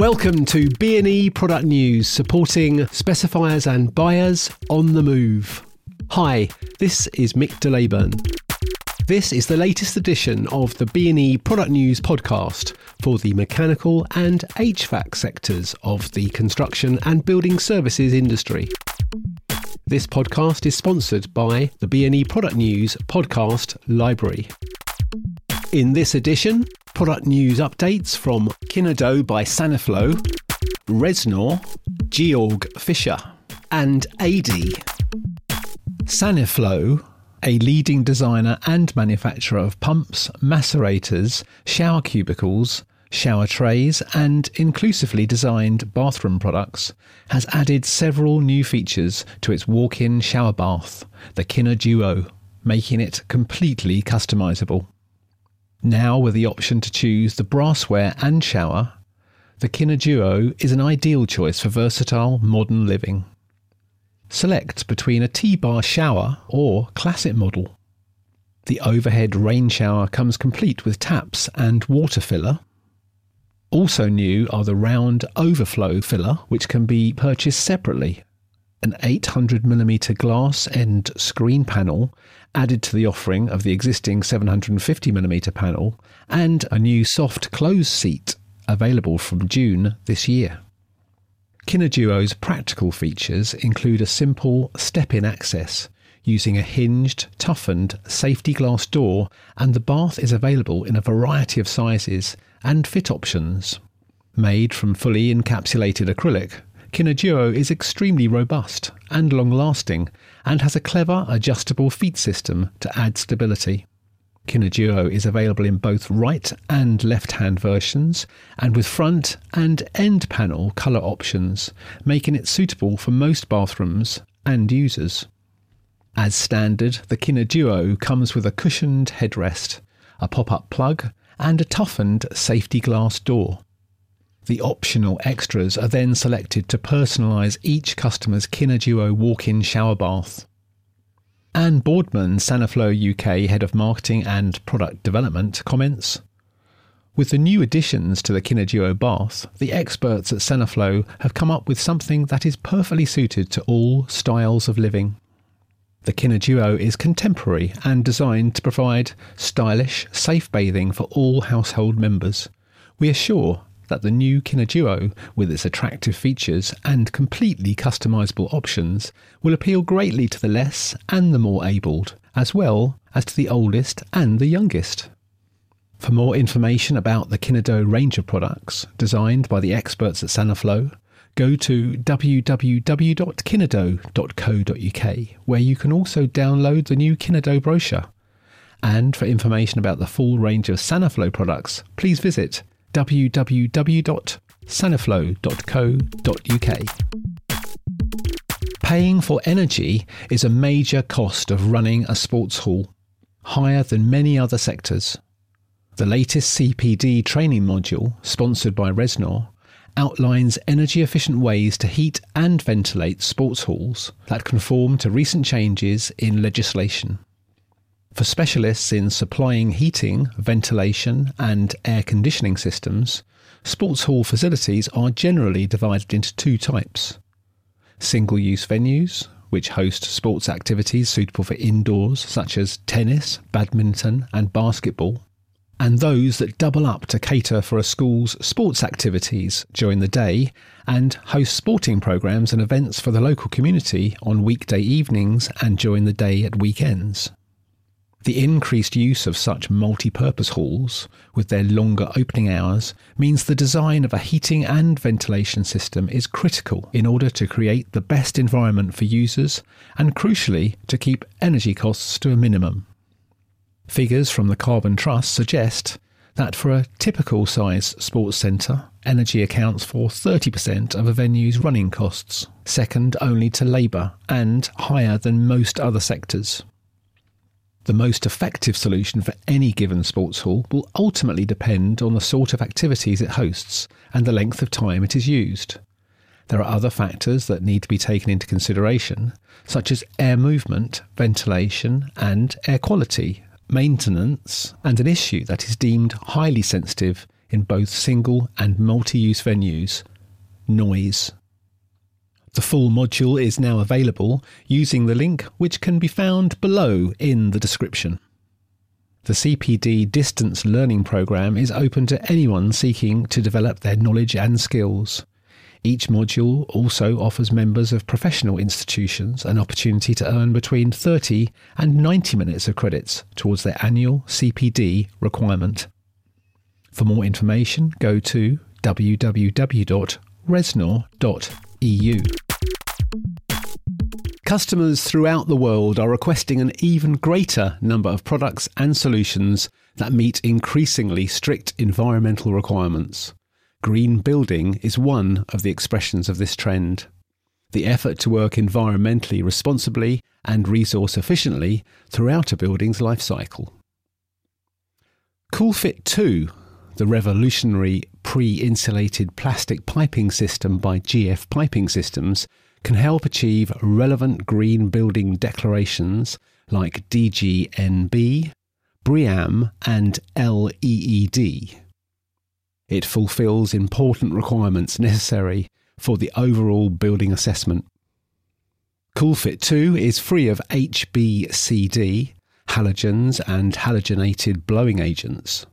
Welcome to B&E Product News, supporting specifiers and buyers on the move. Hi, this is Mick DeLayburn. This is the latest edition of the B&E Product News podcast for the mechanical and HVAC sectors of the construction and building services industry. This podcast is sponsored by the B&E Product News podcast library. In this edition, product news updates from Kinedo by Saniflo, Reznor, Georg Fischer, and ADEY. Saniflo, a leading designer and manufacturer of pumps, macerators, shower cubicles, shower trays, and inclusively designed bathroom products, has added several new features to its walk in shower bath, the Kineduo, making it completely customizable. Now, with the option to choose the brassware and shower, the Kineduo is an ideal choice for versatile modern living. Select between a T-bar shower or classic model. The overhead rain shower comes complete with taps and water filler. Also new are the round overflow filler, which can be purchased separately. An 800mm glass end screen panel added to the offering of the existing 750mm panel, and a new soft close seat available from June this year. Kineduo's practical features include a simple step in access using a hinged, toughened safety glass door, and the bath is available in a variety of sizes and fit options. Made from fully encapsulated acrylic, Kineduo is extremely robust and long lasting and has a clever adjustable feet system to add stability. Kineduo is available in both right and left hand versions and with front and end panel colour options, making it suitable for most bathrooms and users. As standard, the Kineduo comes with a cushioned headrest, a pop up plug, and a toughened safety glass door. The optional extras are then selected to personalise each customer's Kineduo walk-in shower bath. Anne Boardman, Saniflo UK Head of Marketing and Product Development, comments With the new additions to the Kineduo bath, the experts at Saniflo have come up with something that is perfectly suited to all styles of living. The Kineduo is contemporary and designed to provide stylish, safe bathing for all household members. We are sure that the new Kineduo, with its attractive features and completely customizable options, will appeal greatly to the less and the more abled, as well as to the oldest and the youngest. For more information about the Kinedo range of products designed by the experts at Saniflo, go to www.kinedo.co.uk, where you can also download the new Kinedo brochure. And for information about the full range of Saniflo products, please visit www.saniflo.co.uk. Paying for energy is a major cost of running a sports hall, higher than many other sectors. The latest CPD training module, sponsored by Reznor, outlines energy efficient ways to heat and ventilate sports halls that conform to recent changes in legislation. For specialists in supplying heating, ventilation, and air conditioning systems, sports hall facilities are generally divided into two types single use venues, which host sports activities suitable for indoors, such as tennis, badminton, and basketball, and those that double up to cater for a school's sports activities during the day and host sporting programs and events for the local community on weekday evenings and during the day at weekends. The increased use of such multi-purpose halls, with their longer opening hours, means the design of a heating and ventilation system is critical in order to create the best environment for users and, crucially, to keep energy costs to a minimum. Figures from the Carbon Trust suggest that for a typical size sports centre, energy accounts for 30% of a venue's running costs, second only to labour and higher than most other sectors. The most effective solution for any given sports hall will ultimately depend on the sort of activities it hosts and the length of time it is used. There are other factors that need to be taken into consideration, such as air movement, ventilation, and air quality, maintenance, and an issue that is deemed highly sensitive in both single and multi use venues noise. The full module is now available using the link which can be found below in the description. The CPD Distance Learning Programme is open to anyone seeking to develop their knowledge and skills. Each module also offers members of professional institutions an opportunity to earn between 30 and 90 minutes of credits towards their annual CPD requirement. For more information, go to www.reznor.eu. Customers throughout the world are requesting an even greater number of products and solutions that meet increasingly strict environmental requirements. Green building is one of the expressions of this trend. The effort to work environmentally responsibly and resource efficiently throughout a building's life cycle. CoolFit 2, the revolutionary pre insulated plastic piping system by GF Piping Systems, can help achieve relevant green building declarations like DGNB, BREEAM, and LEED. It fulfills important requirements necessary for the overall building assessment. CoolFit 2 is free of HBCD, halogens, and halogenated blowing agents.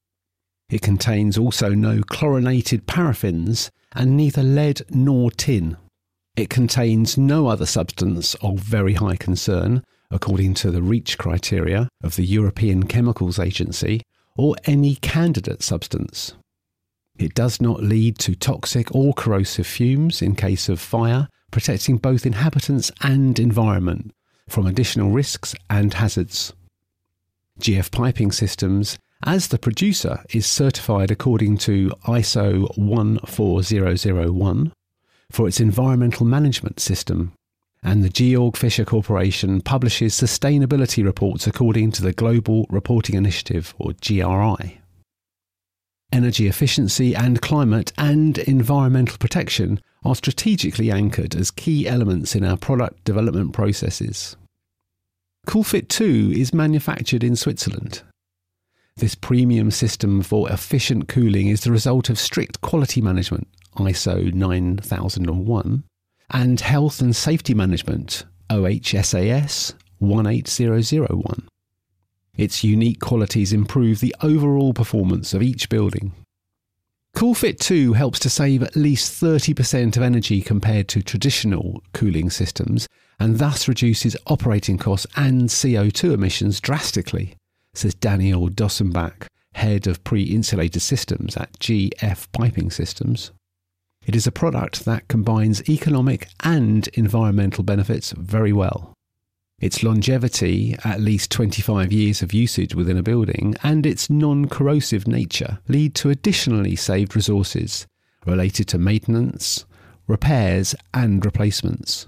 It contains also no chlorinated paraffins and neither lead nor tin. It contains no other substance of very high concern, according to the REACH criteria of the European Chemicals Agency, or any candidate substance. It does not lead to toxic or corrosive fumes in case of fire, protecting both inhabitants and environment from additional risks and hazards. GF Piping Systems, as the producer, is certified according to ISO 14001 for its environmental management system, and the Georg Fischer Corporation publishes sustainability reports according to the Global Reporting Initiative, or GRI. Energy efficiency and climate and environmental protection are strategically anchored as key elements in our product development processes. CoolFit 2 is manufactured in Switzerland. This premium system for efficient cooling is the result of strict quality management ISO 9001, and Health and Safety Management, OHSAS 18001. Its unique qualities improve the overall performance of each building. CoolFit 2 helps to save at least 30% of energy compared to traditional cooling systems and thus reduces operating costs and CO2 emissions drastically, says Daniel Dossenbach, head of pre insulated systems at GF Piping Systems. It is a product that combines economic and environmental benefits very well. Its longevity, at least 25 years of usage within a building, and its non corrosive nature lead to additionally saved resources related to maintenance, repairs, and replacements.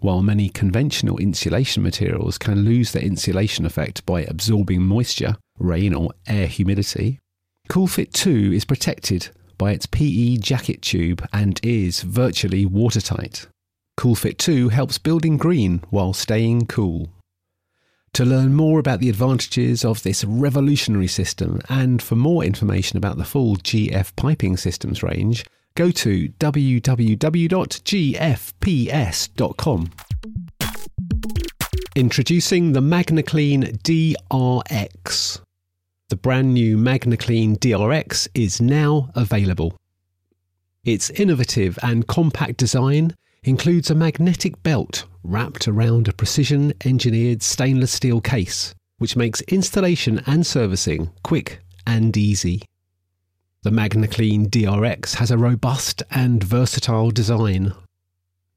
While many conventional insulation materials can lose their insulation effect by absorbing moisture, rain, or air humidity, CoolFit 2 is protected by its PE jacket tube and is virtually watertight. CoolFit 2 helps building green while staying cool. To learn more about the advantages of this revolutionary system and for more information about the full GF piping systems range, go to www.gfps.com. Introducing the MagnaClean DRX. The brand new MagnaClean DRX is now available. Its innovative and compact design includes a magnetic belt wrapped around a precision engineered stainless steel case, which makes installation and servicing quick and easy. The MagnaClean DRX has a robust and versatile design.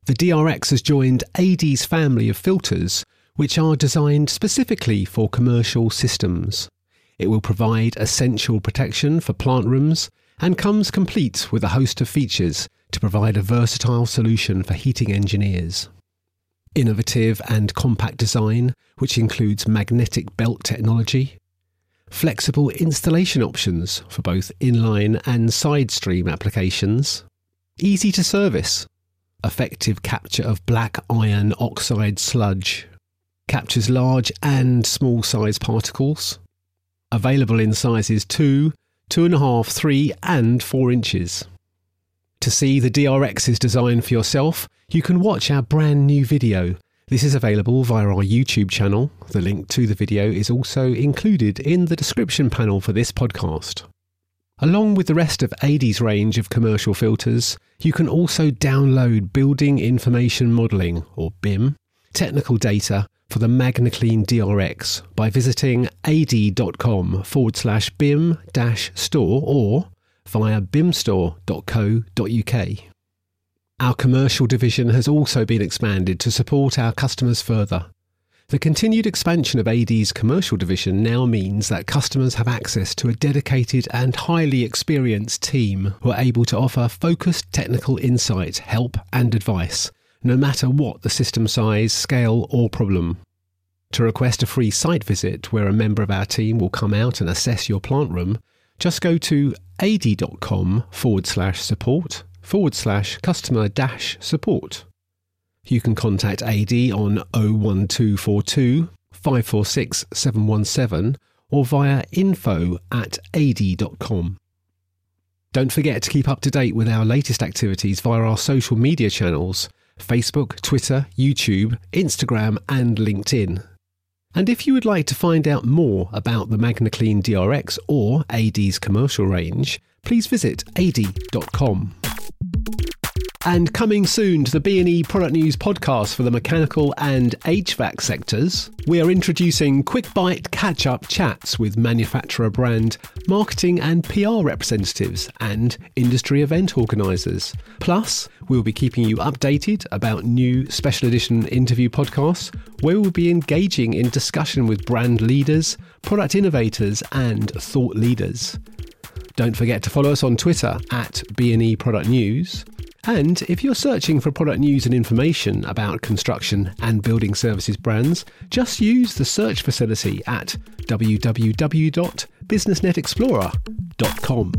The DRX has joined ADEY's family of filters, which are designed specifically for commercial systems. It will provide essential protection for plant rooms and comes complete with a host of features to provide a versatile solution for heating engineers. Innovative and compact design, which includes magnetic belt technology, flexible installation options for both inline and side stream applications, easy to service, effective capture of black iron oxide sludge, captures large and small size particles, available in sizes 2 2.5, 3, and 4 inches. To see the DRX's design for yourself, you can watch our brand new video. This is available via our YouTube channel. The link to the video is also included in the description panel for this podcast. Along with the rest of ADEY's range of commercial filters, you can also download Building Information Modelling, or BIM, technical data for the MagnaClean DRX by visiting adey.com forward slash BIM dash store or via bimstore.co.uk. Our commercial division has also been expanded to support our customers further. The continued expansion of ADEY's commercial division now means that customers have access to a dedicated and highly experienced team who are able to offer focused technical insight, help, and advice, no matter what the system size, scale, or problem. To request a free site visit where a member of our team will come out and assess your plant room, just go to adey.com forward slash support forward slash customer dash support. You can contact ADEY on 01242 546 717 or via info at adey.com. Don't forget to keep up to date with our latest activities via our social media channels Facebook, Twitter, YouTube, Instagram, and LinkedIn. And if you would like to find out more about the MagnaClean DRX or ADEY's commercial range, please visit adey.com. And coming soon to the B&E Product News podcast for the mechanical and HVAC sectors, we are introducing quick bite catch-up chats with manufacturer brand, marketing and PR representatives and industry event organisers. Plus, we'll be keeping you updated about new special edition interview podcasts where we'll be engaging in discussion with brand leaders, product innovators and thought leaders. Don't forget to follow us on Twitter at B&E Product News and if you're searching for product news and information about construction and building services brands, just use the search facility at www.businessnetexplorer.com.